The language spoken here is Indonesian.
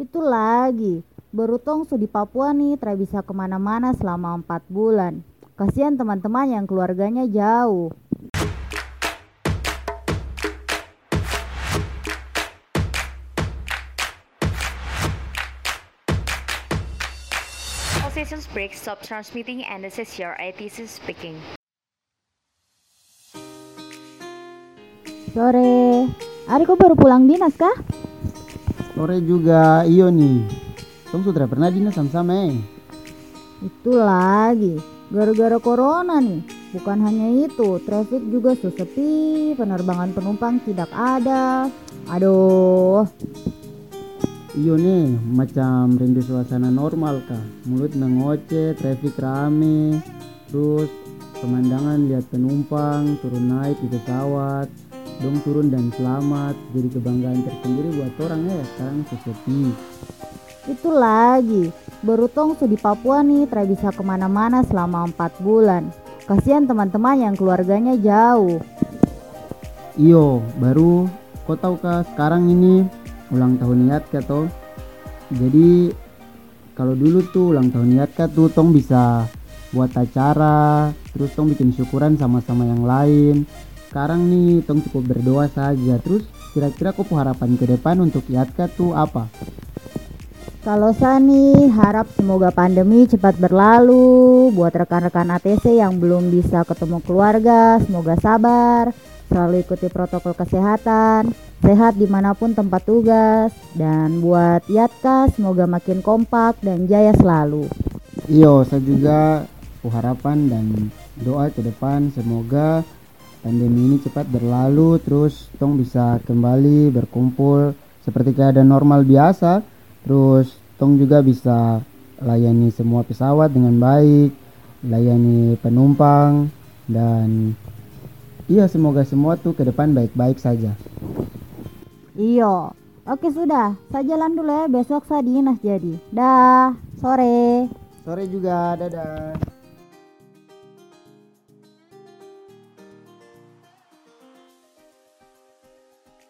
Itu lagi, baru tong su di Papua nih, tra bisa ke mana-mana selama empat bulan. Kasihan teman-teman yang keluarganya jauh. All systems break, stop transmitting, and this is your ITC speaking. Sore, Ari kok baru pulang dinas kah? Sore juga iyo nih. Tong sudah pernah dinas sama-sama eh. Itu lagi, gara-gara corona nih. Bukan hanya itu, traffic juga sepi, penerbangan penumpang tidak ada. Aduh, Iyo nih, macam rindu suasana normal kah. Mulut nengoce, traffic rame, terus pemandangan lihat penumpang turun naik di pesawat, dong turun dan selamat, jadi kebanggaan tersendiri buat orang ya sekarang sesepi. itu lagi, baru tong di Papua nih, tra bisa ke mana-mana selama empat bulan. Kasihan teman-teman yang keluarganya jauh. Iyo, baru kau tahu kah sekarang ini ulang tahun Yatka toh. Jadi kalau dulu tuh ulang tahun Yatka tuh tong bisa buat acara, terus tong bikin syukuran sama-sama yang lain. Sekarang nih tong cukup berdoa saja. Terus kira-kira kau harapan ke depan untuk Yatka tuh apa? Kalau Sani harap semoga pandemi cepat berlalu. Buat rekan-rekan ATC yang belum bisa ketemu keluarga Semoga sabar. Selalu ikuti protokol kesehatan Sehat di mana pun tempat tugas. Dan buat Yatka semoga makin kompak dan jaya selalu. Iyo, saya juga harapan dan doa ke depan. Semoga pandemi ini cepat berlalu terus tong bisa kembali berkumpul seperti keadaan normal biasa. Terus tong juga bisa layani semua pesawat dengan baik layani penumpang dan iya semoga semua tuh ke depan baik-baik saja. Iyo Oke sudah, saya jalan dulu ya. Besok saya dinas jadi. Dah, sore. Sore juga. Dadah